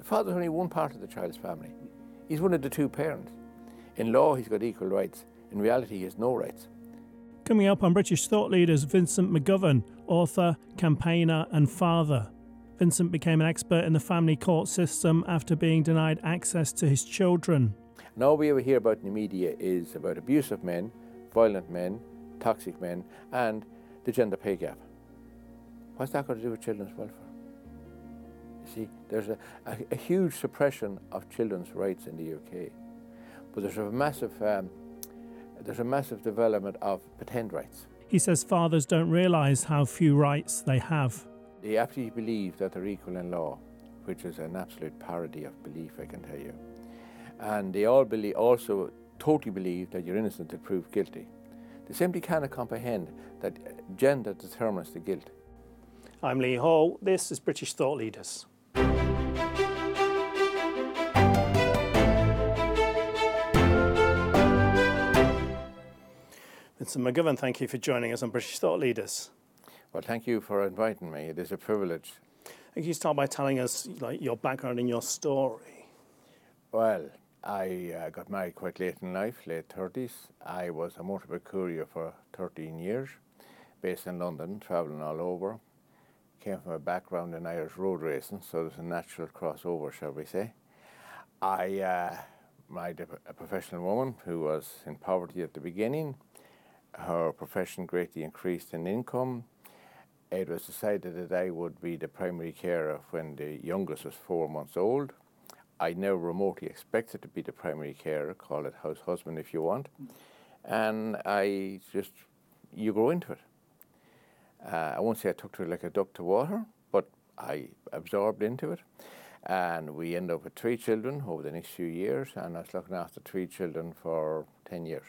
The father's only one part of the child's family. He's one of the two parents. In law, he's got equal rights. In reality, he has no rights. Coming up on British thought leaders, Vincent McGovern, author, campaigner, and father. Vincent became an expert in the family court system after being denied access to his children. And all we ever hear about in the media is about abusive men, violent men, toxic men, and the gender pay gap. What's that got to do with children's welfare? You see, there's a, a, a huge suppression of children's rights in the UK, but there's a massive um, there's a massive development of pretend rights. He says fathers don't realise how few rights they have. They absolutely believe that they're equal in law, which is an absolute parody of belief, I can tell you. And they all believe, also totally believe that you're innocent until proved guilty. They simply cannot comprehend that gender determines the guilt. I'm Lee Hall. This is British Thought Leaders. Vincent McGovern, thank you for joining us on British Thought Leaders. Well, thank you for inviting me. It is a privilege. Can you start by telling us like your background and your story? Well, I uh, got married quite late in life, late 30s. I was a motorbike courier for 13 years, based in London, travelling all over. Came from a background in Irish road racing, so there's a natural crossover, shall we say. I uh, married a, a professional woman who was in poverty at the beginning. Her profession greatly increased in income it was decided that I would be the primary carer when the youngest was four months old. I never remotely expected to be the primary carer, call it house husband if you want. And I just, you grow into it. Uh, I won't say I took to it like a duck to water, but I absorbed into it. And we ended up with three children over the next few years, and I was looking after three children for 10 years.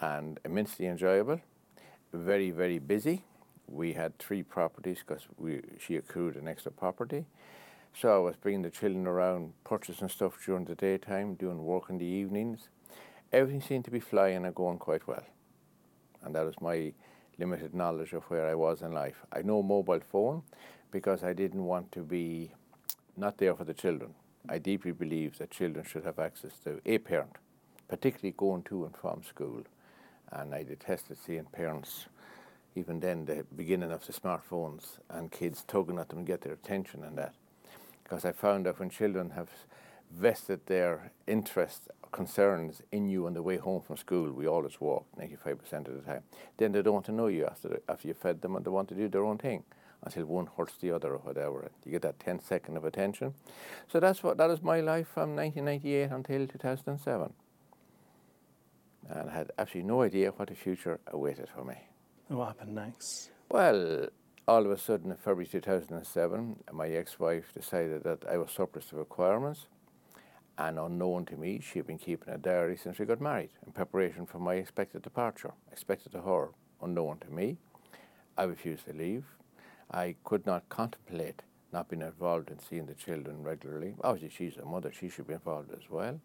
And immensely enjoyable, very, very busy we had three properties because she accrued an extra property. So I was bringing the children around, purchasing stuff during the daytime, doing work in the evenings. Everything seemed to be flying and going quite well. And that was my limited knowledge of where I was in life. I know mobile phone because I didn't want to be not there for the children. I deeply believe that children should have access to a parent, particularly going to and from school. And I detested seeing parents even then the beginning of the smartphones and kids tugging at them to get their attention and that. Because I found that when children have vested their interests, concerns in you on the way home from school, we always walk 95% of the time, then they don't want to know you after, after you fed them and they want to do their own thing until one hurts the other or whatever. You get that 10 second of attention. So that's what that is my life from 1998 until 2007. And I had absolutely no idea what the future awaited for me. What happened next? Well, all of a sudden in February 2007, my ex-wife decided that I was surplus to requirements. And unknown to me, she had been keeping a diary since we got married in preparation for my expected departure, expected to her, unknown to me. I refused to leave. I could not contemplate not being involved in seeing the children regularly. Obviously, she's a mother, she should be involved as well.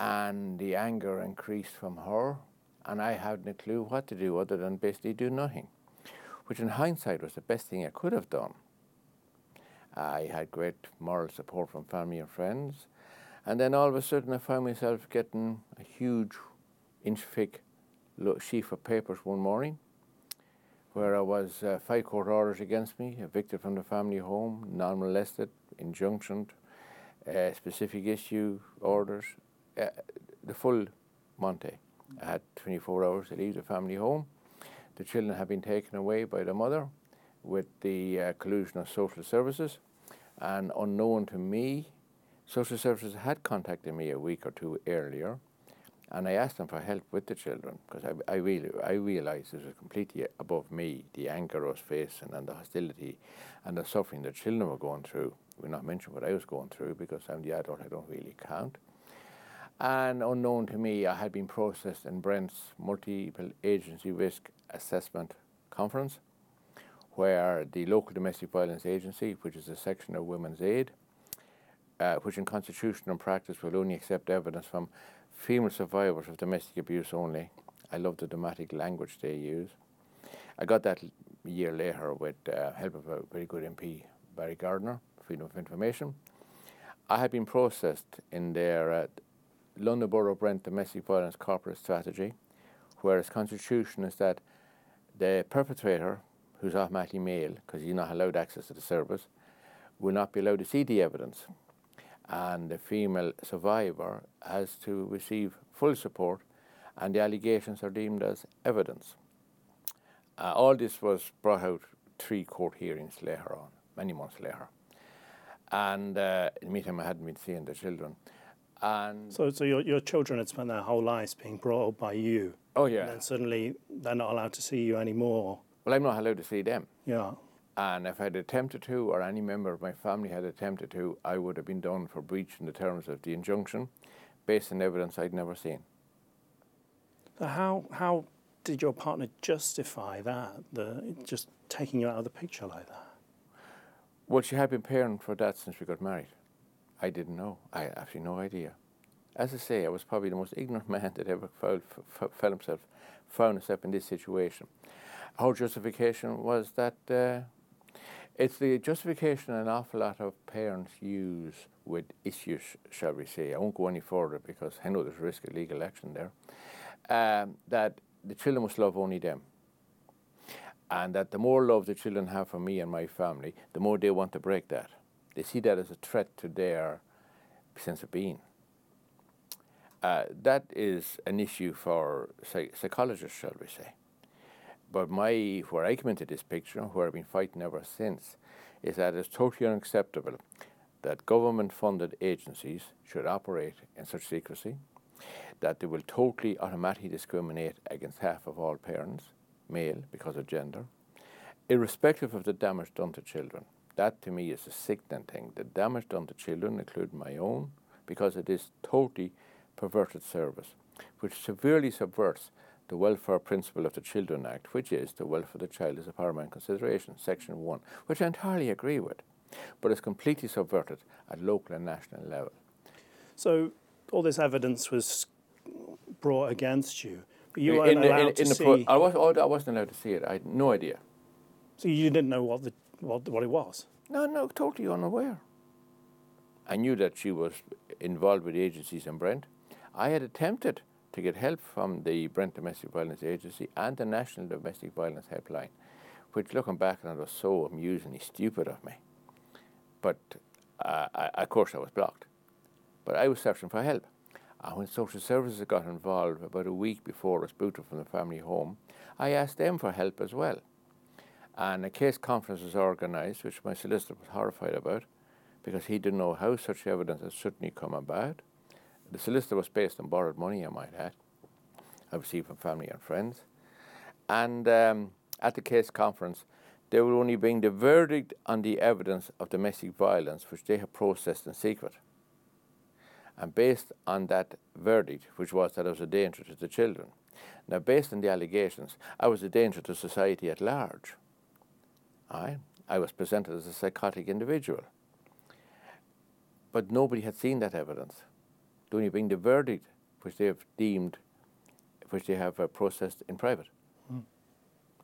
And the anger increased from her and I hadn't a clue what to do other than basically do nothing, which in hindsight was the best thing I could have done. I had great moral support from family and friends, and then all of a sudden I found myself getting a huge inch thick sheaf of papers one morning where I was uh, five court orders against me, evicted from the family home, non molested, injunctioned, uh, specific issue orders, uh, the full Monte. I had 24 hours to leave the family home. The children had been taken away by the mother with the uh, collusion of social services. And unknown to me, social services had contacted me a week or two earlier. And I asked them for help with the children because I, I, really, I realised this was completely above me, the anger I was facing and the hostility and the suffering the children were going through. We're not mention what I was going through because I'm the adult, I don't really count. And unknown to me, I had been processed in Brent's multiple agency risk assessment conference, where the local domestic violence agency, which is a section of Women's Aid, uh, which in constitution and practice will only accept evidence from female survivors of domestic abuse only. I love the dramatic language they use. I got that a year later with uh, help of a very good MP, Barry Gardiner, Freedom of Information. I had been processed in their uh, London Borough Brent Domestic Violence Corporate Strategy, where its constitution is that the perpetrator, who's automatically male, because he's not allowed access to the service, will not be allowed to see the evidence. And the female survivor has to receive full support, and the allegations are deemed as evidence. Uh, all this was brought out three court hearings later on, many months later. And uh, in the meantime, I hadn't been seeing the children. And so, so your, your children had spent their whole lives being brought up by you. Oh yeah. And then suddenly they're not allowed to see you anymore. Well, I'm not allowed to see them. Yeah. And if I'd attempted to, or any member of my family had attempted to, I would have been done for breaching the terms of the injunction, based on evidence I'd never seen. So how how did your partner justify that? The just taking you out of the picture like that? Well, she had been paying for that since we got married. I didn't know. I had actually no idea. As I say, I was probably the most ignorant man that ever felt, felt himself, found himself in this situation. Our justification was that uh, it's the justification an awful lot of parents use with issues, shall we say. I won't go any further because I know there's a risk of legal action there. Um, that the children must love only them. And that the more love the children have for me and my family, the more they want to break that. They see that as a threat to their sense of being. Uh, that is an issue for psych- psychologists, shall we say. But my where I come into this picture, and where I've been fighting ever since, is that it's totally unacceptable that government-funded agencies should operate in such secrecy, that they will totally automatically discriminate against half of all parents, male, because of gender, irrespective of the damage done to children. That to me is a sickening thing. The damage done to children, including my own, because it is totally perverted service, which severely subverts the welfare principle of the Children Act, which is the welfare of the child is a paramount consideration, Section 1, which I entirely agree with, but is completely subverted at local and national level. So all this evidence was brought against you, but you weren't allowed in, to see... Pro- I, was, I wasn't allowed to see it. I had no idea. So you didn't know what, the, what, what it was? No, no, totally unaware. I knew that she was involved with agencies in Brent. I had attempted to get help from the Brent Domestic Violence Agency and the National Domestic Violence Helpline, which looking back on it was so amusingly stupid of me. But uh, I, of course I was blocked. But I was searching for help. And when social services got involved about a week before I was booted from the family home, I asked them for help as well. And a case conference was organised, which my solicitor was horrified about, because he didn't know how such evidence had suddenly come about the solicitor was based on borrowed money, I might add. I received from family and friends. And um, at the case conference, they were only bring the verdict on the evidence of domestic violence which they had processed in secret. And based on that verdict, which was that I was a danger to the children, now based on the allegations, I was a danger to society at large. I, I was presented as a psychotic individual. But nobody had seen that evidence to only bring the verdict which they have deemed, which they have uh, processed in private. Mm.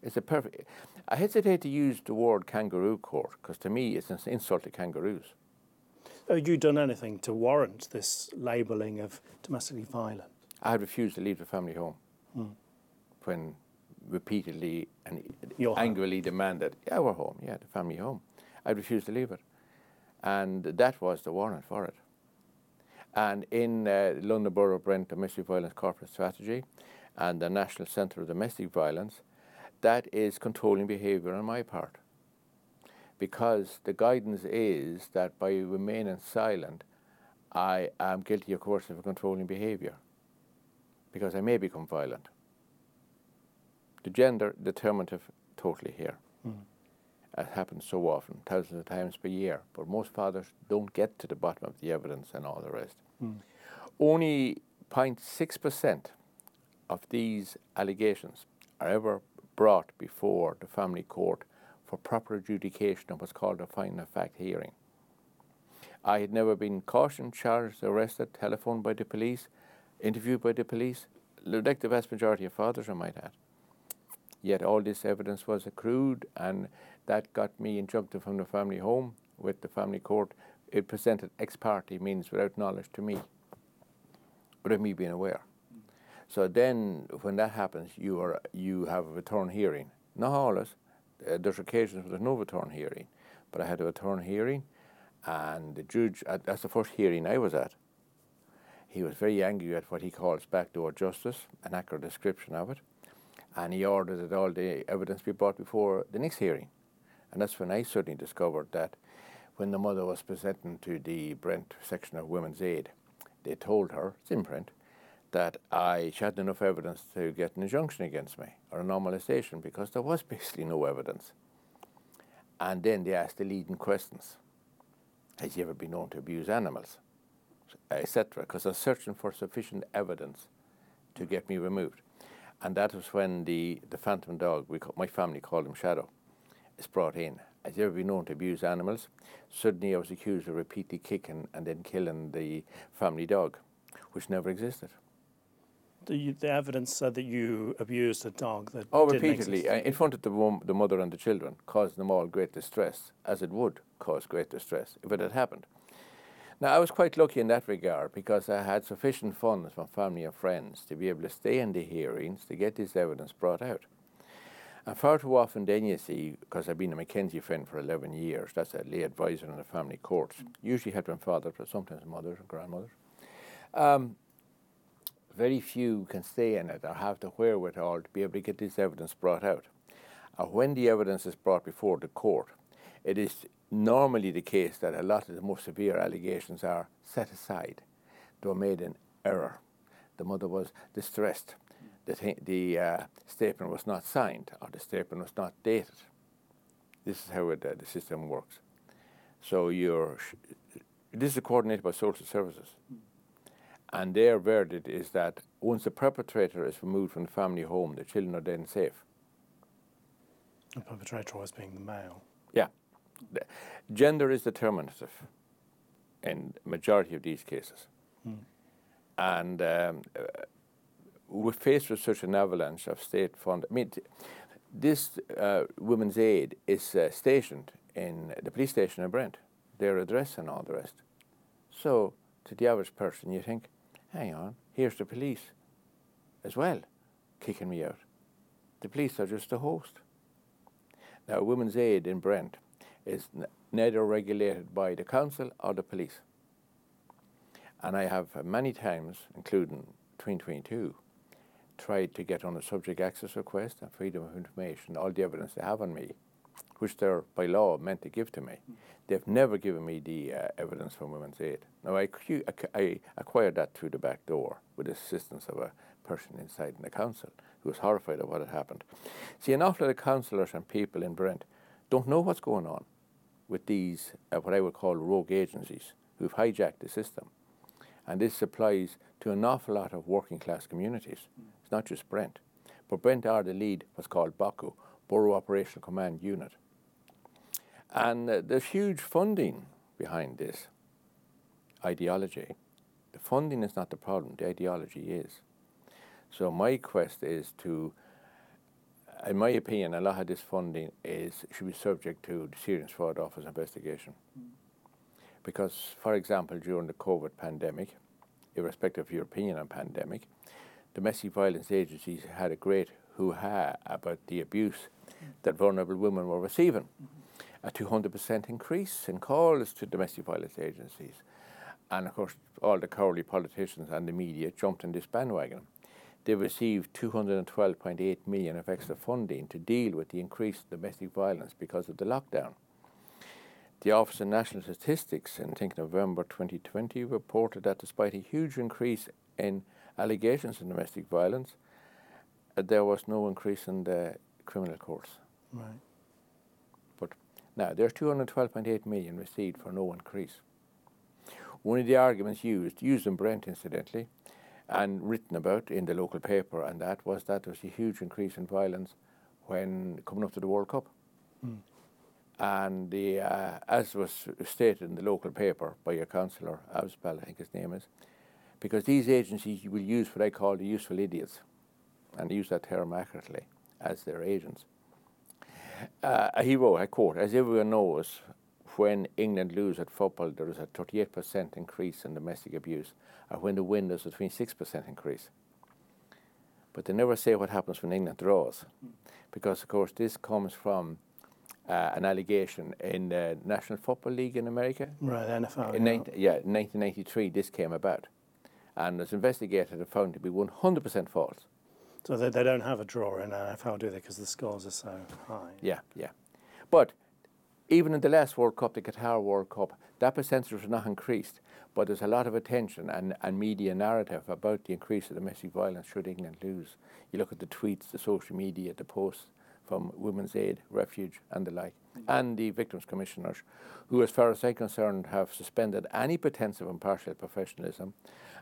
It's a perfect. I hesitate to use the word kangaroo court because to me it's an insult to kangaroos. Have you done anything to warrant this labelling of domestically violent? I had refused to leave the family home mm. when repeatedly and angrily home. demanded, yeah, we're home, yeah, the family home. I refused to leave it. And that was the warrant for it. And in uh, London Borough Brent Domestic Violence Corporate Strategy and the National Centre of Domestic Violence, that is controlling behaviour on my part. Because the guidance is that by remaining silent, I am guilty, of course, of controlling behaviour because I may become violent. The gender determinative totally here. Mm. It happens so often, thousands of times per year, but most fathers don't get to the bottom of the evidence and all the rest. Mm. Only 0.6% of these allegations are ever brought before the family court for proper adjudication of what's called a final fact hearing. I had never been cautioned, charged, arrested, telephoned by the police, interviewed by the police, like the vast majority of fathers, I might add. Yet all this evidence was accrued, and that got me injuncted from the family home with the family court it presented ex parte means without knowledge to me, without me being aware. So then, when that happens, you are you have a return hearing. Not always. Uh, there's occasions where there's no return hearing, but I had a return hearing, and the judge. Uh, that's the first hearing I was at. He was very angry at what he calls backdoor justice, an accurate description of it, and he ordered that all the evidence be brought before the next hearing. And that's when I suddenly discovered that when the mother was presenting to the Brent section of Women's Aid, they told her, it's in print, that I had enough evidence to get an injunction against me or a normalisation because there was basically no evidence. And then they asked the leading questions. Has he ever been known to abuse animals? Etc. Because they're searching for sufficient evidence to get me removed. And that was when the, the phantom dog, we call, my family called him Shadow, is brought in. Has he never been known to abuse animals? Suddenly I was accused of repeatedly kicking and then killing the family dog, which never existed. The, the evidence said that you abused a dog that oh repeatedly uh, in front of the, mom, the mother and the children, causing them all great distress, as it would cause great distress if it had happened. Now I was quite lucky in that regard because I had sufficient funds from family and friends to be able to stay in the hearings to get this evidence brought out. And far too often then you see, because I've been a McKenzie friend for 11 years, that's a lay advisor in the family courts, usually helping fathers, but sometimes mothers and grandmothers. Um, very few can stay in it or have the wherewithal to be able to get this evidence brought out. And when the evidence is brought before the court, it is normally the case that a lot of the more severe allegations are set aside. They were made in error. The mother was distressed the, th- the uh, statement was not signed or the statement was not dated. This is how it, uh, the system works. So you're sh- this is coordinated by social services. And their verdict is that once the perpetrator is removed from the family home, the children are then safe. The perpetrator always being the male. Yeah. Gender is determinative in majority of these cases. Mm. And um, we're faced with such an avalanche of state fund. I mean, this uh, Women's Aid is uh, stationed in the police station in Brent, their address and all the rest. So, to the average person, you think, hang on, here's the police as well, kicking me out. The police are just a host. Now, Women's Aid in Brent is neither regulated by the council or the police. And I have many times, including 2022, tried to get on a subject access request and freedom of information, all the evidence they have on me, which they're by law meant to give to me. They've never given me the uh, evidence from Women's Aid. Now, I, I acquired that through the back door with the assistance of a person inside in the council who was horrified at what had happened. See, an awful lot of councillors and people in Brent don't know what's going on with these, uh, what I would call rogue agencies, who've hijacked the system. And this applies to an awful lot of working class communities. It's not just Brent. But Brent are the lead what's called BOCU, Borough Operational Command Unit. And uh, there's huge funding behind this ideology. The funding is not the problem, the ideology is. So my quest is to, in my opinion, a lot of this funding is should be subject to the Serious Fraud Office investigation. Because, for example, during the COVID pandemic, irrespective of your opinion on pandemic, domestic violence agencies had a great hoo-ha about the abuse that vulnerable women were receiving. A 200% increase in calls to domestic violence agencies. And of course, all the cowardly politicians and the media jumped on this bandwagon. They received 212.8 million of extra funding to deal with the increased domestic violence because of the lockdown. The Office of National Statistics in I think November 2020 reported that despite a huge increase in allegations of domestic violence, uh, there was no increase in the criminal courts. Right. But now there's 212.8 million received for no increase. One of the arguments used, used in Brent incidentally, and written about in the local paper, and that was that there was a huge increase in violence when coming up to the World Cup. Mm. And the, uh, as was stated in the local paper by your councillor, Avspal, I think his name is, because these agencies will use what I call the useful idiots, and use that term accurately, as their agents. Uh, he wrote, I quote, as everyone knows, when England lose at football, there is a 38% increase in domestic abuse, and when they win, there's a 26% increase. But they never say what happens when England draws, because of course this comes from uh, an allegation in the National Football League in America. Right, NFL. In yeah. 19, yeah, in 1993, this came about, and was investigated and found to be 100% false. So they, they don't have a draw in NFL, do they? Because the scores are so high. Yeah, yeah. But even in the last World Cup, the Qatar World Cup, that percentage was not increased. But there's a lot of attention and, and media narrative about the increase of domestic violence should England lose. You look at the tweets, the social media, the posts from Women's Aid, Refuge, and the like, and the Victims Commissioners, who, as far as I'm concerned, have suspended any pretense of impartial professionalism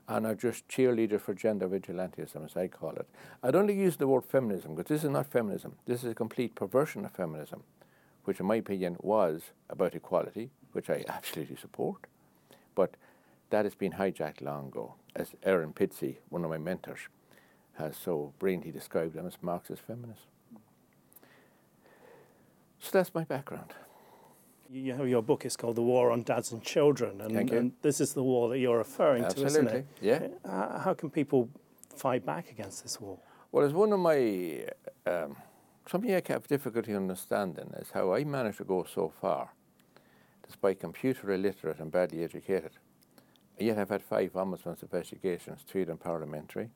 and are just cheerleaders for gender vigilantism, as I call it. I'd only use the word feminism because this is not feminism. This is a complete perversion of feminism, which, in my opinion, was about equality, which I absolutely support. But that has been hijacked long ago, as Erin Pizzey, one of my mentors, has so brilliantly described them as Marxist feminists. So that's my background. You have your book is called The War on Dads and Children, and, and this is the war that you're referring to, isn't Absolutely, it? yeah. Uh, How can people fight back against this war? Well, it's one of my um, something I have difficulty understanding is how I managed to go so far, despite computer illiterate and badly educated. Yet I've had five ombudsman's investigations, three of them parliamentary.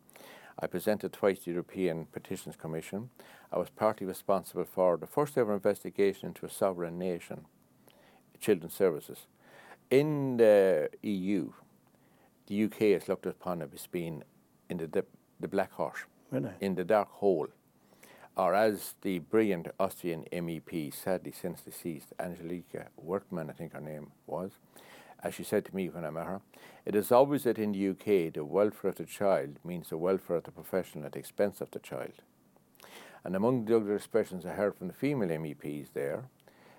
I presented twice to the European Petitions Commission. I was partly responsible for the first ever investigation into a sovereign nation, children's services. In the EU, the UK is looked upon as being in the, the, the black horse Really? in the dark hole, or as the brilliant Austrian MEP, sadly since deceased, Angelika Workman, I think her name was, as she said to me when I met her, it is always that in the UK the welfare of the child means the welfare of the professional at the expense of the child. And among the other expressions I heard from the female MEPs there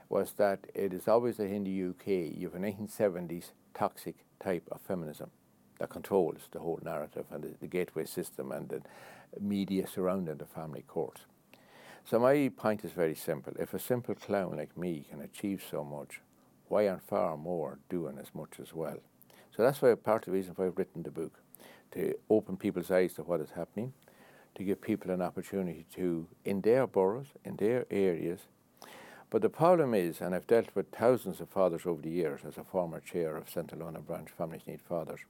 was that it is always that in the UK you have a 1970s toxic type of feminism that controls the whole narrative and the, the gateway system and the media surrounding the family court. So my point is very simple. If a simple clown like me can achieve so much, why aren't far more doing as much as well? So that's why part of the reason why I've written the book, to open people's eyes to what is happening, to give people an opportunity to, in their boroughs, in their areas. But the problem is, and I've dealt with thousands of fathers over the years as a former chair of St. Helena Branch Families Need Fathers,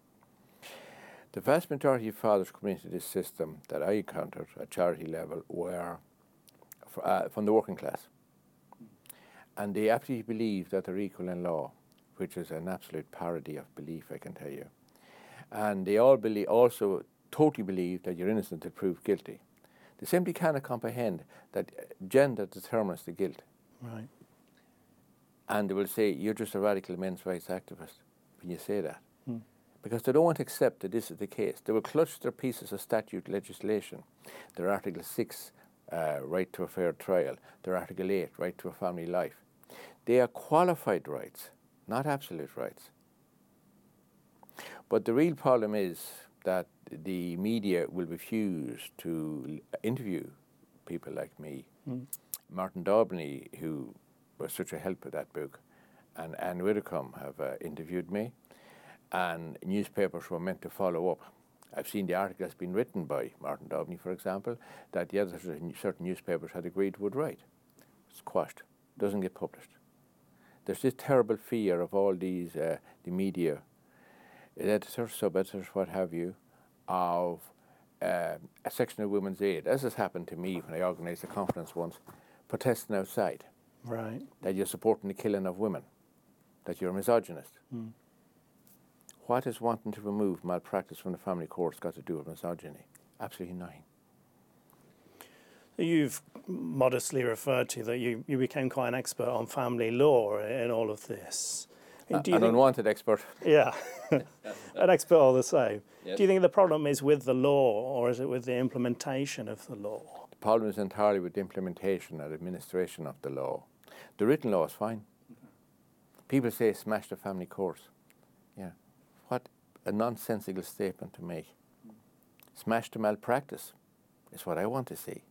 the vast majority of fathers coming into this system that I encountered at charity level were uh, from the working class. And they absolutely believe that they're equal in law, which is an absolute parody of belief, I can tell you. And they all believe, also totally believe that you're innocent until proved guilty. They simply cannot comprehend that uh, gender determines the guilt. Right. And they will say, You're just a radical men's rights activist when you say that. Hmm. Because they don't want to accept that this is the case. They will clutch their pieces of statute legislation, their Article 6, uh, right to a fair trial, their Article 8, right to a family life. They are qualified rights, not absolute rights. But the real problem is that the media will refuse to interview people like me. Mm. Martin Daubney, who was such a help with that book, and Anne Widdecombe have uh, interviewed me, and newspapers were meant to follow up. I've seen the article that's been written by Martin Daubney, for example, that the other certain certain newspapers had agreed would write. It's quashed, doesn't get published. There's this terrible fear of all these, uh, the media, editors, sub-editors, what have you, of uh, a section of women's aid, as has happened to me when I organised a conference once, protesting outside Right. that you're supporting the killing of women, that you're a misogynist. Mm. What is wanting to remove malpractice from the family courts got to do with misogyny? Absolutely nothing. You've modestly referred to that you, you became quite an expert on family law in all of this. A- Do you an think- unwanted expert. Yeah, an expert all the same. Yes. Do you think the problem is with the law or is it with the implementation of the law? The problem is entirely with the implementation and administration of the law. The written law is fine. People say smash the family courts. Yeah. A nonsensical statement to make. Smash the malpractice is what I want to see.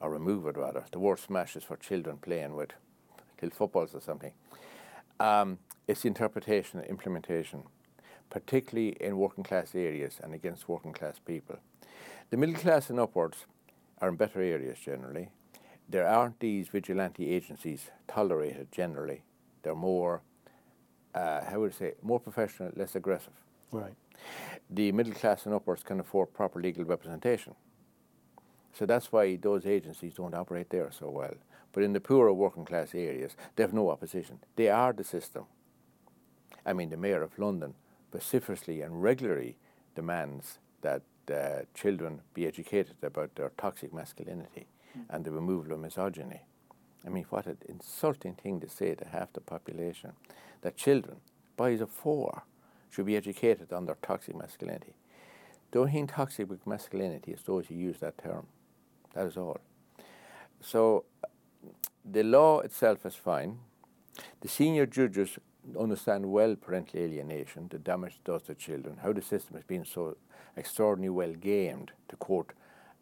Or remove it rather. The word smash is for children playing with little footballs or something. Um, it's interpretation and implementation, particularly in working class areas and against working class people. The middle class and upwards are in better areas generally. There aren't these vigilante agencies tolerated generally. They're more, uh, how would I say, more professional, less aggressive. Right. The middle class and upwards can afford proper legal representation. So that's why those agencies don't operate there so well. But in the poorer working class areas, they have no opposition. They are the system. I mean, the Mayor of London vociferously and regularly demands that uh, children be educated about their toxic masculinity mm. and the removal of misogyny. I mean, what an insulting thing to say to half the population that children, boys of four, should be educated on their toxic masculinity. Don't think toxic masculinity as those who use that term. That is all. So the law itself is fine. The senior judges understand well parental alienation, the damage it does to children, how the system has been so extraordinarily well gamed, to quote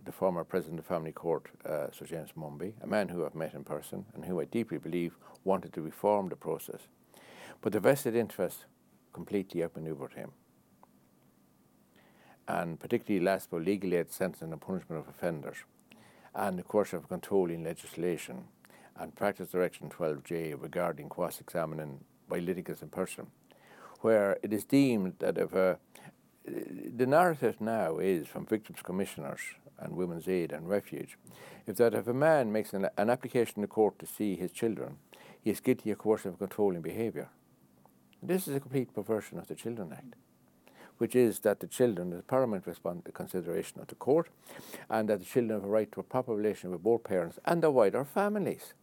the former president of family court, uh, Sir James Munby, a man who I've met in person and who I deeply believe wanted to reform the process. But the vested interest completely outmaneuvered him. And particularly last about legal aid sentencing and punishment of offenders, and the coercion of controlling legislation, and Practice Direction 12J regarding cross examining by litigants in person, where it is deemed that if a, the narrative now is from victims commissioners and women's aid and refuge, if that if a man makes an, an application to court to see his children, he is guilty of coercion of controlling behaviour. This is a complete perversion of the Children Act, which is that the children is paramount consideration of the court, and that the children have a right to a proper relation with both parents and their wider families.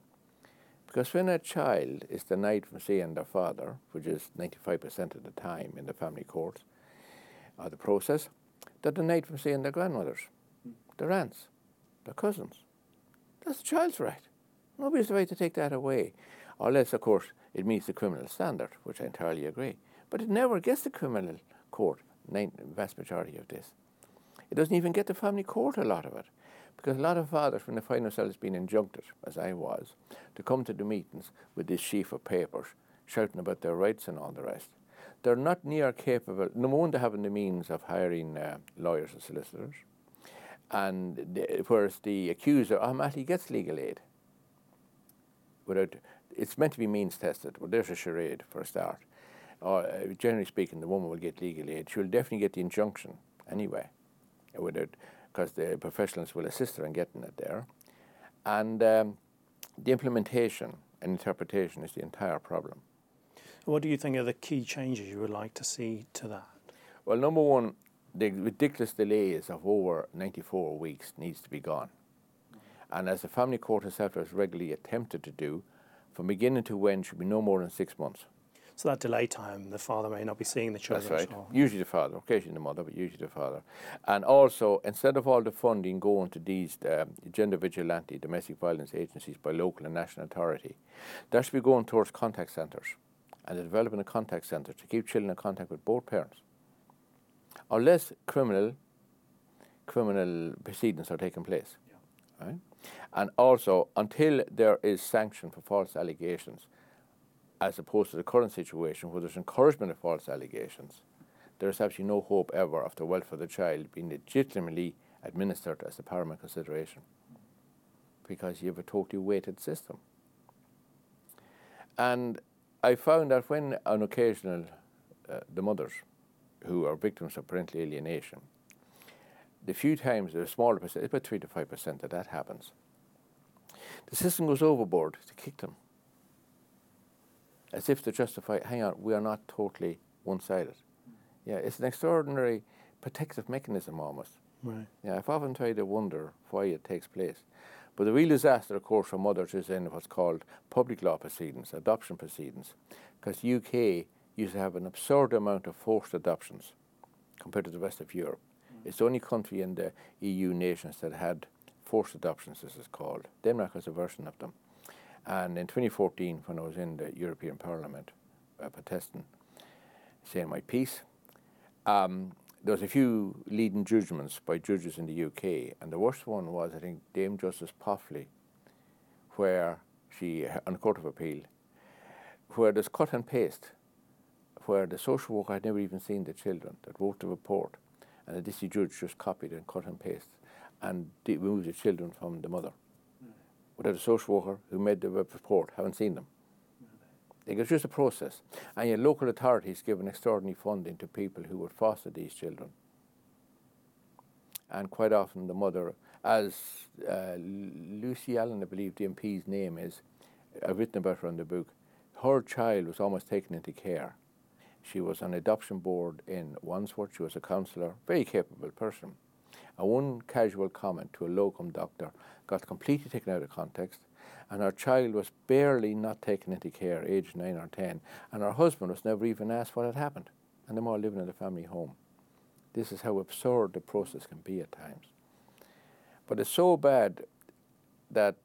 Because when a child is denied from seeing their father, which is 95% of the time in the family court or the process, they're denied from seeing their grandmothers, their aunts, their cousins. That's the child's right. Nobody's the right to take that away. Unless, of course, it meets the criminal standard, which I entirely agree. But it never gets the criminal court, the vast majority of this. It doesn't even get the family court, a lot of it. Because a lot of fathers, when they find themselves being injuncted, as I was, to come to the meetings with this sheaf of papers, shouting about their rights and all the rest, they're not near capable, no one, they haven't the means of hiring uh, lawyers and solicitors. And the, whereas the accuser automatically gets legal aid. Without, it's meant to be means tested, but there's a charade for a start. Or, uh, generally speaking, the woman will get legal aid. She'll definitely get the injunction anyway, without because the professionals will assist her in getting it there. And um, the implementation and interpretation is the entire problem. What do you think are the key changes you would like to see to that? Well, number one, the ridiculous delays of over 94 weeks needs to be gone. And as the family court itself has regularly attempted to do, from beginning to end should be no more than six months. So that delay time, the father may not be seeing the children. That's right. Usually the father, occasionally the mother, but usually the father. And also, instead of all the funding going to these um, gender vigilante domestic violence agencies by local and national authority, that should be going towards contact centres and the development of contact centres to keep children in contact with both parents. Unless criminal criminal proceedings are taking place. Yeah. Right? And also, until there is sanction for false allegations, as opposed to the current situation where there's encouragement of false allegations, there is absolutely no hope ever of the welfare of the child being legitimately administered as a paramount consideration because you have a totally weighted system. And I found that when on occasional uh, the mothers who are victims of parental alienation, the few times, a smaller percent, about 3 to 5% that that happens, the system goes overboard to kick them as if to justify, hang on, we are not totally one sided. Yeah, it's an extraordinary protective mechanism almost. Right. Yeah, I've often tried to wonder why it takes place. But the real disaster, of course, for mothers is in what's called public law proceedings, adoption proceedings, because the UK used to have an absurd amount of forced adoptions compared to the rest of Europe. It's the only country in the EU nations that had forced adoptions, as it's called. Denmark has a version of them. And in 2014, when I was in the European Parliament uh, protesting, saying my piece, um, there was a few leading judgments by judges in the UK, and the worst one was, I think, Dame Justice Pauffley, where she, on the Court of Appeal, where there's cut and paste, where the social worker had never even seen the children that wrote the report, and the district judge just copied and cut and pasted and removed the children from the mother. Mm. Without a social worker who made the report, haven't seen them. It's just a process. And your local authorities give an extraordinary funding to people who would foster these children. And quite often the mother, as uh, Lucy Allan, I believe the MP's name is, I've written about her in the book, her child was almost taken into care. She was on adoption board in Wandsworth. She was a counsellor, very capable person. And one casual comment to a locum doctor got completely taken out of context and her child was barely not taken into care, aged nine or ten, and her husband was never even asked what had happened, and them all living in the family home. This is how absurd the process can be at times. But it's so bad that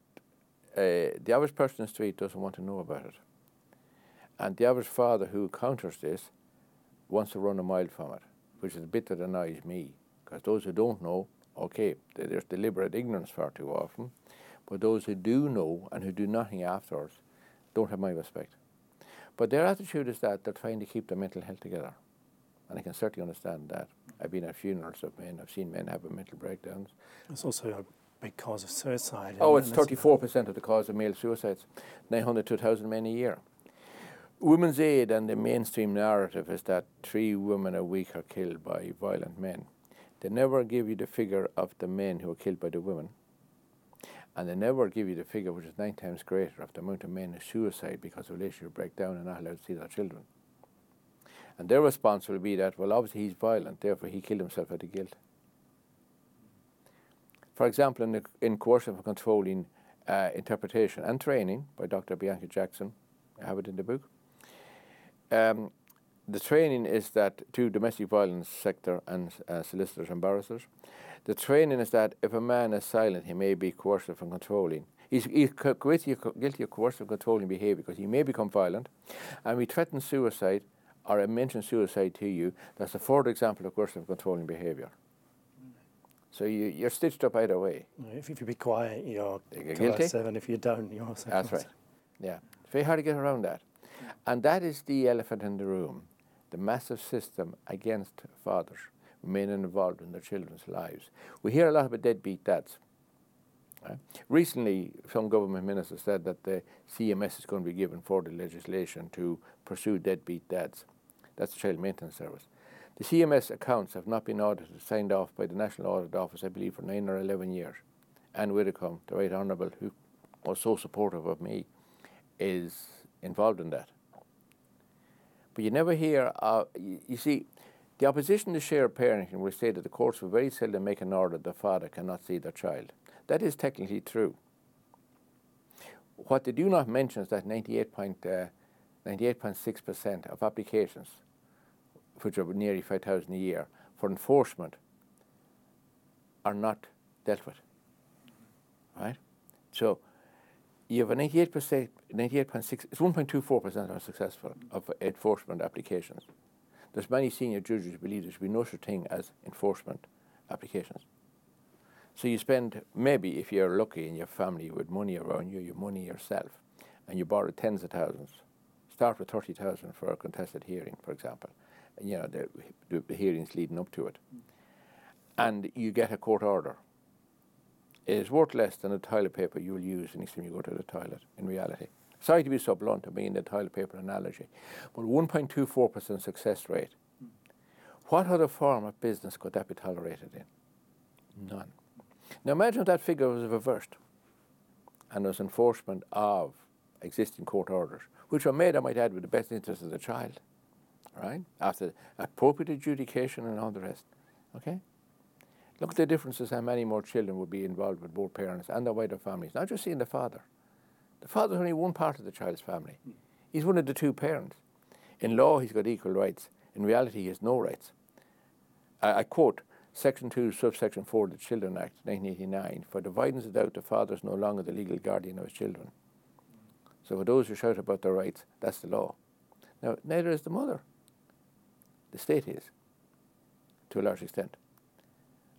uh, the average person in the street doesn't want to know about it. And the average father who encounters this wants to run a mile from it, which is a bit that annoys me. Because those who don't know, okay, there's deliberate ignorance far too often. But those who do know and who do nothing afterwards don't have my respect. But their attitude is that they're trying to keep their mental health together. And I can certainly understand that. I've been at funerals of men, I've seen men having mental breakdowns. It's also a big cause of suicide. Oh, it's 34% of the cause of male suicides, 900 to 1,000 men a year. Women's Aid and the mainstream narrative is that three women a week are killed by violent men. They never give you the figure of the men who are killed by the women and they never give you the figure, which is nine times greater, of the amount of men who suicide because of relationship breakdown and not allowed to see their children. And their response will be that, well, obviously he's violent, therefore he killed himself out of guilt. For example, in, the, in coercive and controlling uh, interpretation and training by Dr. Bianca Jackson, I have it in the book. Um, the training is that to domestic violence sector and uh, solicitors and barristers, the training is that if a man is silent, he may be coercive and controlling. He's, he's guilty, guilty of coercive controlling behaviour because he may become violent. And we threaten suicide or mention suicide to you, that's a further example of coercive controlling behaviour. So you, you're stitched up either way. If, if you be quiet, you're, you're guilty. Seven. If you don't, you're. That's right. Yeah. It's very hard to get around that. And that is the elephant in the room the massive system against fathers men involved in their children's lives. We hear a lot about deadbeat dads. Right? Recently, some government ministers said that the CMS is going to be given further legislation to pursue deadbeat dads. That's the Child Maintenance Service. The CMS accounts have not been audited, signed off by the National Audit Office, I believe, for nine or eleven years. Anne Widdecombe, the Right Honourable, who was so supportive of me, is involved in that. But you never hear, uh, you, you see, the opposition to shared parenting will say that the courts will very seldom make an order that the father cannot see their child. That is technically true. What they do not mention is that 98.6% uh, of applications, which are nearly 5,000 a year, for enforcement are not dealt with. Right? So you have a 98%, 98.6, it's 1.24% are successful of enforcement applications. There's many senior judges who believe there should be no such thing as enforcement applications. So you spend, maybe if you're lucky in your family with money around you, your money yourself, and you borrow tens of thousands. Start with 30,000 for a contested hearing, for example. And, you know, the, the hearings leading up to it. And you get a court order. Is worth less than the toilet paper you will use the next time you go to the toilet, in reality. Sorry to be so blunt, I mean the toilet paper analogy, but 1.24% success rate. What other form of business could that be tolerated in? None. Now imagine if that figure was reversed and there was enforcement of existing court orders, which are made, I might add, with the best interest of the child, right? After appropriate adjudication and all the rest. Okay? Look at the differences how many more children would be involved with both parents and their wider families, not just seeing the father. The father is only one part of the child's family. He's one of the two parents. In law, he's got equal rights. In reality, he has no rights. I, I quote Section 2, subsection 4 of the Children Act, 1989 For the avoidance of doubt, the father is no longer the legal guardian of his children. So for those who shout about their rights, that's the law. Now, neither is the mother. The state is, to a large extent.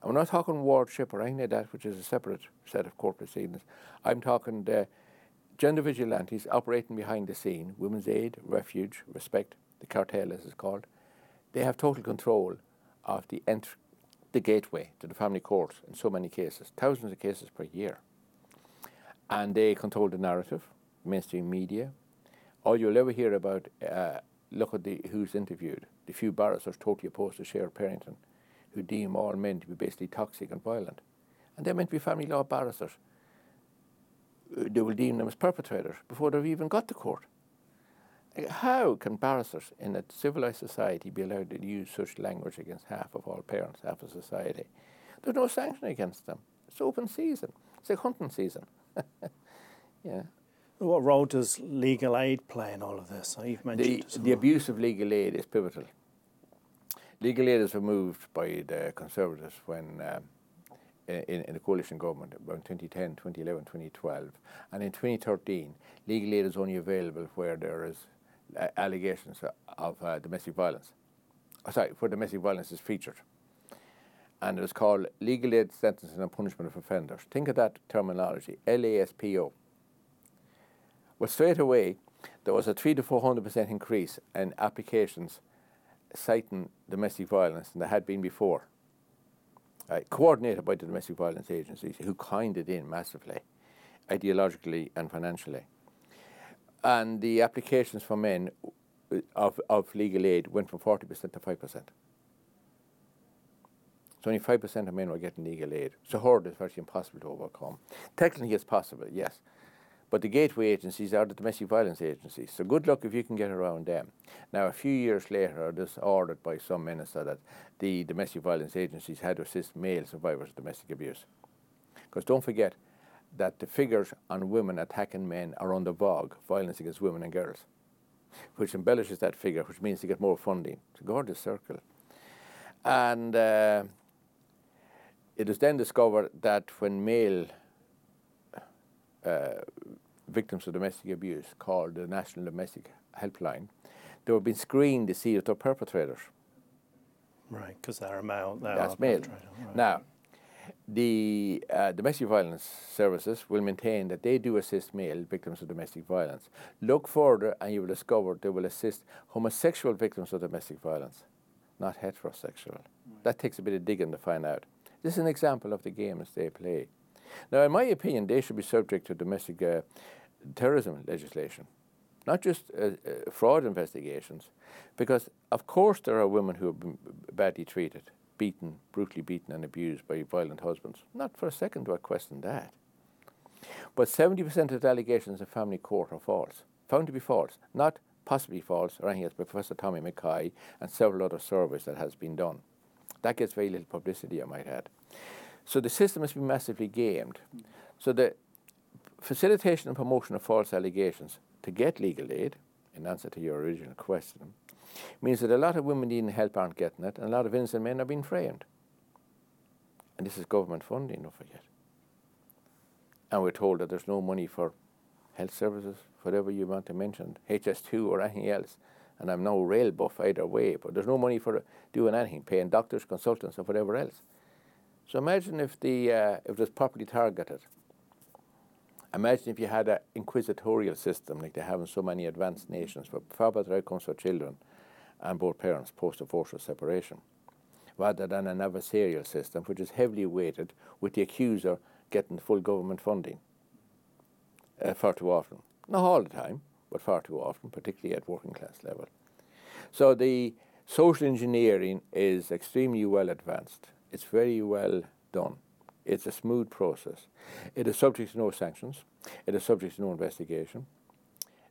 We're not talking wardship or anything like that, which is a separate set of court proceedings. I'm talking the gender vigilantes operating behind the scene, Women's Aid, Refuge, Respect, the cartel as it's called, they have total control of the the gateway to the family court in so many cases, thousands of cases per year. And they control the narrative, mainstream media. All you'll ever hear about, uh, look at the who's interviewed. The few barristers totally opposed to shared parenting, who deem all men to be basically toxic and violent. And they're meant to be family law barristers. Uh, they will deem them as perpetrators before they've even got to court. How can barristers in a civilized society be allowed to use such language against half of all parents, half of society? There's no sanction against them. It's open season. It's like hunting season. yeah. What role does legal aid play in all of this? You've mentioned the, the abuse of legal aid is pivotal. Legal aid was removed by the Conservatives when um, in, in the coalition government around 2010, 2011, 2012. And in 2013, legal aid is only available where there is uh, allegations of uh, domestic violence. Oh, sorry, where domestic violence is featured. And it was called Legal Aid Sentencing and Punishment of Offenders. Think of that terminology, LASPO. Well, straight away, there was a 3 to 400% increase in applications citing domestic violence than there had been before. Uh, coordinated by the domestic violence agencies who coined it in massively, ideologically and financially and the applications for men of, of legal aid went from 40% to 5%. So only 5% of men were getting legal aid. A hurdle that's virtually impossible to overcome. Technically, it's possible, yes. But the gateway agencies are the domestic violence agencies. So good luck if you can get around them. Now, a few years later, this ordered by some minister that the domestic violence agencies had to assist male survivors of domestic abuse. Because don't forget, that the figures on women attacking men are on the VAWG, violence against women and girls, which embellishes that figure, which means to get more funding. It's a gorgeous circle. And uh, it was then discovered that when male uh, victims of domestic abuse called the National Domestic Helpline, they were being screened to see if they're perpetrators. Right, because they're a male. They That's male. Right. Now, the uh, domestic violence services will maintain that they do assist male victims of domestic violence. Look further and you will discover they will assist homosexual victims of domestic violence, not heterosexual. Right. That takes a bit of digging to find out. This is an example of the games they play. Now, in my opinion, they should be subject to domestic uh, terrorism legislation, not just uh, uh fraud investigations, because of course there are women who have been badly treated beaten, brutally beaten and abused by violent husbands. Not for a second do I question that. But 70% of the allegations in family court are false, found to be false, not possibly false or anything else by Professor Tommy Mackay and several other surveys that has been done. That gets very little publicity, I might add. So the system has been massively gamed. So the facilitation and promotion of false allegations to get legal aid, in answer to your original question, means that a lot of women needing help aren't getting it, and a lot of innocent men are being framed. And this is government funding, don't forget. And we're told that there's no money for health services, whatever you want to mention, HS2 or anything else. And I'm no rail buff either way, but there's no money for doing anything, paying doctors, consultants, or whatever else. So imagine if the uh, if it was properly targeted. Imagine if you had an inquisitorial system like they have in so many advanced nations for far better outcomes for children and both parents post a divorce separation, rather than an adversarial system which is heavily weighted with the accuser getting full government funding uh, far too often. Not all the time, but far too often, particularly at working class level. So the social engineering is extremely well advanced. It's very well done. It's a smooth process. It is subject to no sanctions. It is subject to no investigation.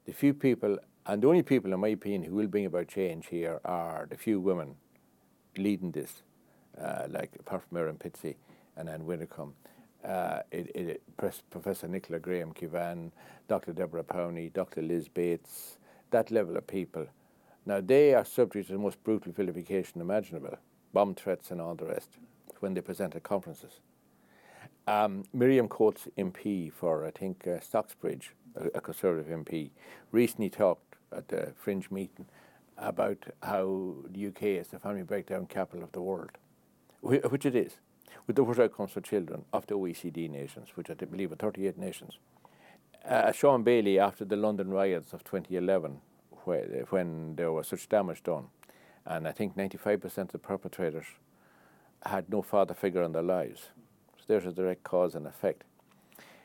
The few people and the only people, in my opinion, who will bring about change here are the few women leading this, uh, like apart from Miriam Pizzey and Anne Widdecombe. Uh, it, it, Professor Nicola Graham Kevan, Dr. Deborah Powney, Dr. Liz Bates, that level of people. Now, they are subject to the most brutal vilification imaginable, bomb threats and all the rest, when they present at conferences. Um, Miriam Cates MP for, I think, uh, Stocksbridge, a, a Conservative MP, recently talked at the fringe meeting about how the UK is the family breakdown capital of the world, which it is, with the worst outcomes for children of the OECD nations, which I believe are 38 nations. uh, Shaun Bailey, after the London riots of 2011, where, when there was such damage done, and I think 95% of the perpetrators had no father figure in their lives. There's a direct cause and effect.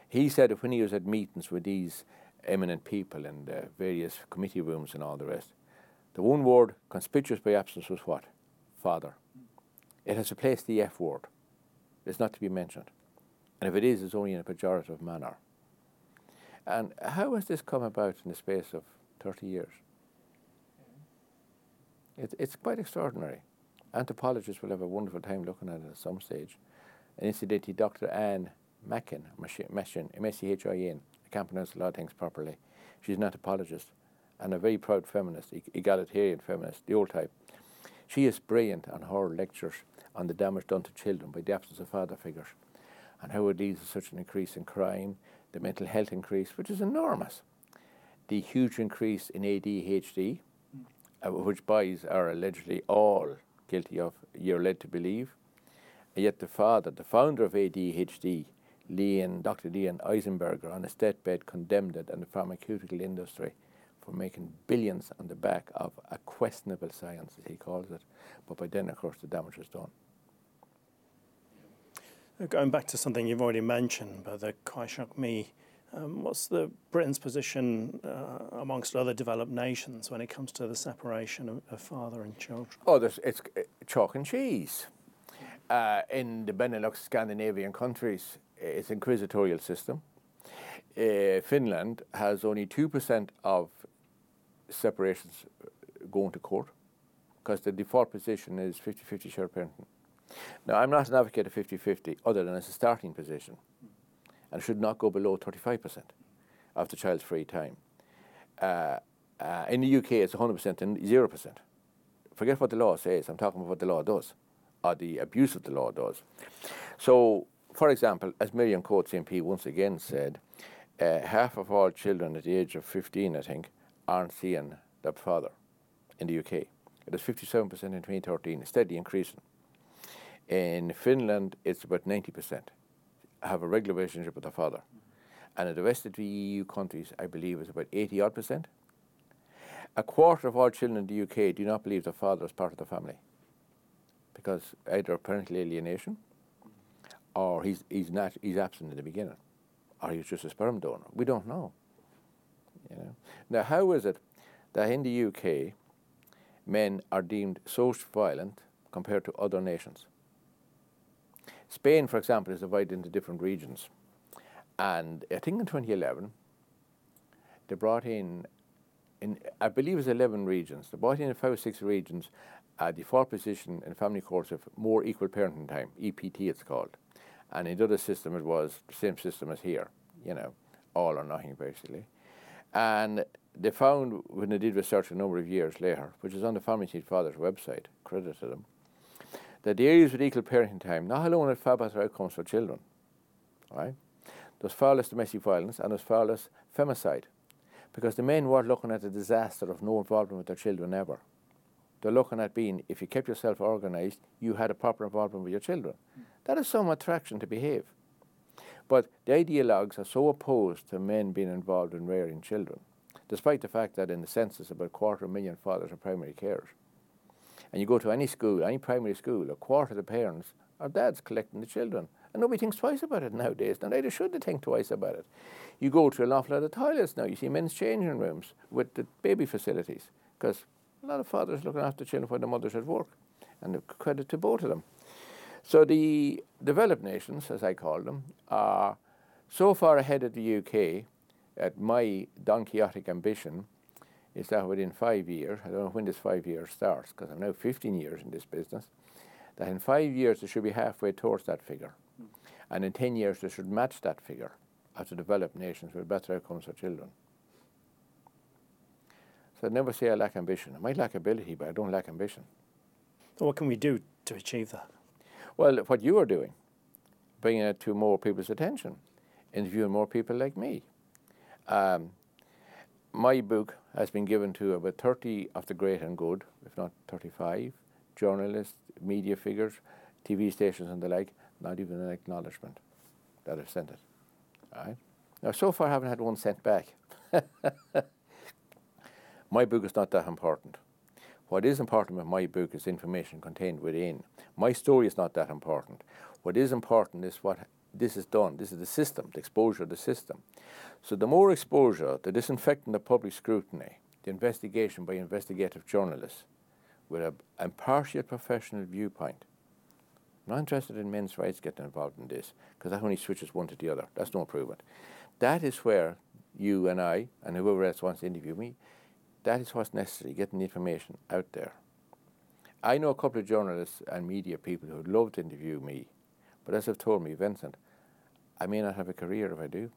He said that when he was at meetings with these eminent people in the uh, various committee rooms and all the rest, the one word conspicuous by absence was what? Father. It has replaced the F word. It's not to be mentioned. And if it is, it's only in a pejorative manner. And how has this come about in the space of 30 years? It, it's quite extraordinary. Anthropologists will have a wonderful time looking at it at some stage. And incidentally, Dr. Anne Mackin, Machin, Machin I can't pronounce a lot of things properly. She's an anthropologist and a very proud feminist, egalitarian feminist, the old type. She is brilliant on her lectures on the damage done to children by the absence of father figures and how it leads to such an increase in crime, the mental health increase, which is enormous, the huge increase in ADHD, uh, which boys are allegedly all guilty of, you're led to believe. Yet the father, the founder of ADHD, Leon, Dr. Leon Eisenberger, on his deathbed condemned it and the pharmaceutical industry for making billions on the back of a questionable science, as he calls it. But by then, of course, the damage was done. Going back to something you've already mentioned, but that quite shocked me. Um, what's the Britain's position uh, amongst other developed nations when it comes to the separation of, of father and children? Oh, it's uh, chalk and cheese. Uh, in the Benelux Scandinavian countries, it's inquisitorial system. Uh, Finland has only 2% of separations going to court because the default position is 50 50 share parenting. Now, I'm not an advocate of 50 50 other than as a starting position and should not go below 35% of the child's free time. Uh, uh, in the UK, it's 100% and 0%. Forget what the law says, I'm talking about what the law does, or the abuse of the law does. So, for example, as Miriam Cates MP once again said, uh, half of all children at the age of 15, I think, aren't seeing their father in the UK. It was 57% in 2013, steady increasing. In Finland, it's about 90% have a regular relationship with their father. And in the rest of the EU countries, I believe, it's about 80 odd percent. A quarter of all children in the UK do not believe their father is part of the family because either parental alienation or he's, he's, not, he's absent in the beginning or he's just a sperm donor. We don't know. You know? Now, how is it that in the UK men are deemed so violent compared to other nations? Spain, for example, is divided into different regions. And I think in 2011, they brought in, in I believe it was 11 regions, they brought in five or six regions a default position in family courts of more equal parenting time, EPT it's called. And in the other system, it was the same system as here, you know, all or nothing basically. And they found, when they did research a number of years later, which is on the Families Need Fathers website, credit to them, that the areas with equal parenting time not alone had far better outcomes for children, right? There's far less domestic violence and there's far less femicide because the men weren't looking at the disaster of no involvement with their children ever. They're looking at being, if you kept yourself organised, you had a proper involvement with your children. That is some attraction to behave. But the ideologues are so opposed to men being involved in rearing children, despite the fact that in the census about a quarter of a million fathers are primary carers. And you go to any school, any primary school, a quarter of the parents are dads collecting the children. And nobody thinks twice about it nowadays. Now, neither should they think twice about it. You go to an awful lot of toilets now. You see men's changing rooms with the baby facilities because a lot of fathers looking after children when the mothers at work. And the credit to both of them. So the developed nations, as I call them, are so far ahead of the UK at my Don Quixotic ambition is that within five years, I don't know when this five years starts, because I'm now 15 years in this business, that in five years they should be halfway towards that figure. And in 10 years they should match that figure as the developed nations with better outcomes for children. So I'd never say I lack ambition. I might lack ability, but I don't lack ambition. So what can we do to achieve that? Well, what you are doing, bringing it to more people's attention, interviewing more people like me. Um, my book has been given to about 30 of the great and good, if not 35, journalists, media figures, TV stations and the like, not even an acknowledgement that I've sent it. All right? Now, so far, I haven't had one sent back. my book is not that important. What is important with my book is information contained within. My story is not that important. What is important is what this is done. This is the system, the exposure of the system. So the more exposure, the disinfecting of public scrutiny, the investigation by investigative journalists with an impartial professional viewpoint. I'm not interested in men's rights getting involved in this because that only switches one to the other. That's no improvement. That is where you and I and whoever else wants to interview me, that is what's necessary, getting the information out there. I know a couple of journalists and media people who would love to interview me, but as they've told me, Vincent, I may not have a career if I do.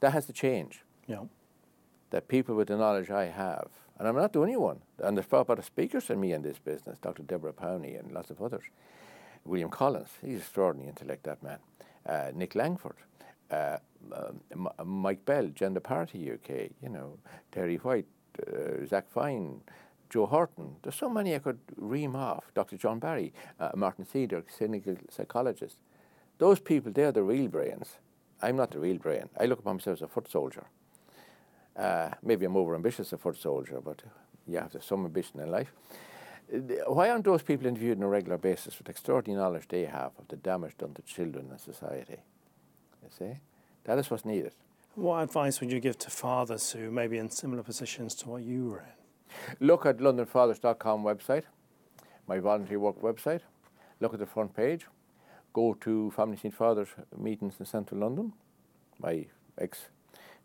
That has to change. Yeah. That people with the knowledge I have, and I'm not the only one, and there's far better speakers than me in this business, Dr. Deborah Powney and lots of others. William Collins, he's extraordinary intellect, that man. Uh, Nick Langford, uh, uh, Mike Bell, Gender Parity UK, you know, Terry White, uh, Zach Fine, Joe Horton. There's so many I could ream off. Dr. John Barry, uh, Martin Seager, clinical psychologist. Those people, they're the real brains. I'm not the real brain. I look upon myself as a foot soldier. Uh, maybe I'm over ambitious a foot soldier, but you have to have some ambition in life. Why aren't those people interviewed on a regular basis with extraordinary knowledge they have of the damage done to children and society? You see? That is what's needed. What advice would you give to fathers who may be in similar positions to what you were in? Look at londonfathers.com website, my voluntary work website. Look at the front page. Go to Families Need Fathers meetings in central London, my ex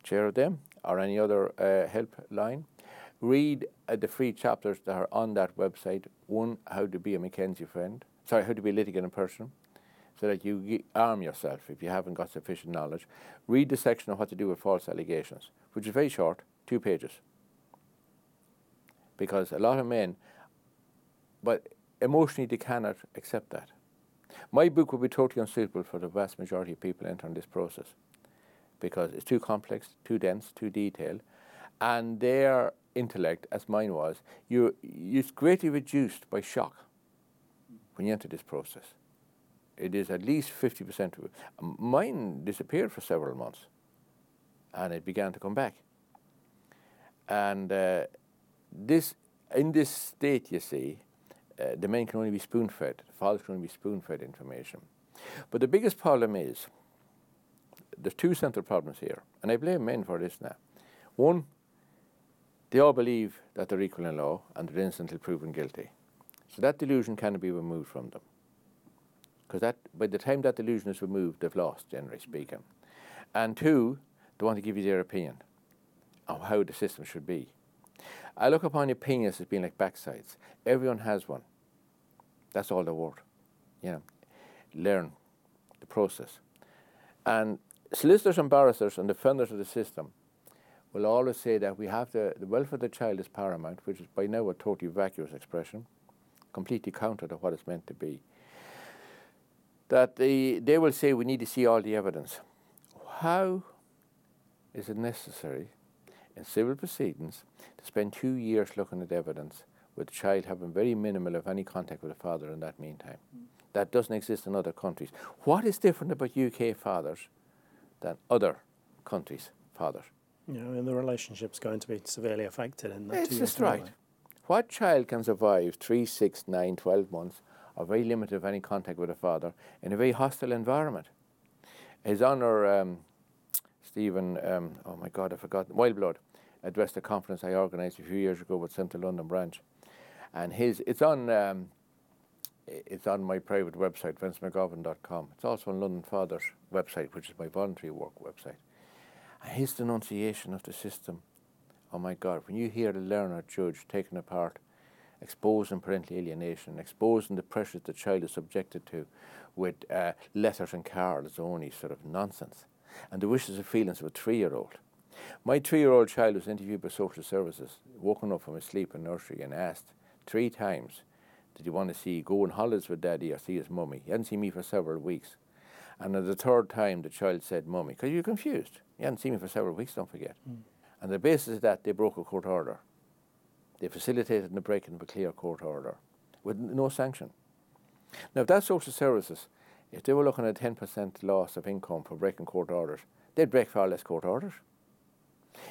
chair of them, or any other uh, helpline. Read uh, the free chapters that are on that website. One, how to be a McKenzie friend. Sorry, how to be a litigant in person so that you arm yourself if you haven't got sufficient knowledge. Read the section on what to do with false allegations, which is very short, two pages. Because a lot of men, but emotionally they cannot accept that. My book would be totally unsuitable for the vast majority of people entering this process because it's too complex, too dense, too detailed, and their intellect, as mine was, you, it's greatly reduced by shock when you enter this process it is at least 50%. Of it. Mine disappeared for several months and it began to come back. And uh, this, in this state, you see, uh, the men can only be spoon fed, the fathers can only be spoon fed information. But the biggest problem is there's two central problems here, and I blame men for this now. One, they all believe that they're equal in law and they're innocently proven guilty. So that delusion cannot be removed from them because that by the time that delusion is removed, they've lost, generally mm-hmm. speaking. And two, they want to give you their opinion on how the system should be. I look upon opinions as being like backsides. Everyone has one. That's all they're worth. You know, learn the process. And solicitors and barristers and defenders of the system will always say that we have to, the welfare of the child is paramount, which is by now a totally vacuous expression, completely counter to what it's meant to be that they, they will say we need to see all the evidence. How is it necessary in civil proceedings to spend two years looking at evidence with the child having very minimal, of any, contact with the father in that meantime? That doesn't exist in other countries. What is different about UK fathers than other countries' fathers? You know, and the relationship's going to be severely affected in that It's just right. What child can survive three, six, nine, twelve months or very limited of any contact with a father in a very hostile environment. His Honour um, Stephen, um, oh my God, I forgot, Wildblood, addressed a conference I organised a few years ago with Central London branch, and his it's on um, it's on my private website, vincemcgovern.com. It's also on London Fathers website, which is my voluntary work website. And his denunciation of the system, oh my God, when you hear the learner judge taken apart exposing parental alienation, exposing the pressures the child is subjected to with uh, letters and cards only sort of nonsense, and the wishes and feelings of a three-year-old. My three-year-old child was interviewed by social services, woken up from his sleep in nursery and asked three times, did you want to see, go on holidays with daddy or see his mummy? He hadn't seen me for several weeks. And at the third time, the child said, mummy, because you're confused. You hadn't seen me for several weeks, don't forget. Mm. And the basis of that, they broke a court order. They facilitated the breaking of a clear court order with no sanction. Now, if that's social services, if they were looking at 10% loss of income for breaking court orders, they'd break far less court orders.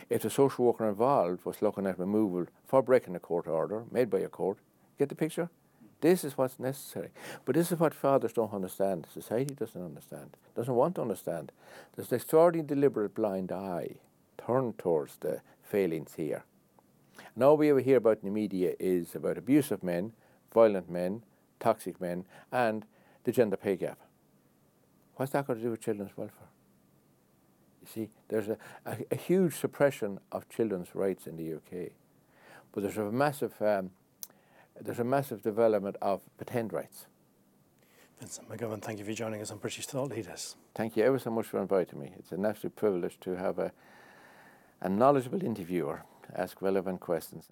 If the social worker involved was looking at removal for breaking a court order made by a court, get the picture? This is what's necessary. But this is what fathers don't understand. Society doesn't understand, doesn't want to understand. There's an extraordinary deliberate blind eye turned towards the failings here. And all we ever hear about in the media is about abusive men, violent men, toxic men, and the gender pay gap. What's that got to do with children's welfare? You see, there's a, a, a huge suppression of children's rights in the UK, but there's a massive um, there's a massive development of pretend rights. Vincent McGovern, thank you for joining us on British Thought Leaders. Thank you ever so much for inviting me. It's an absolute privilege to have a, a knowledgeable interviewer ask relevant questions.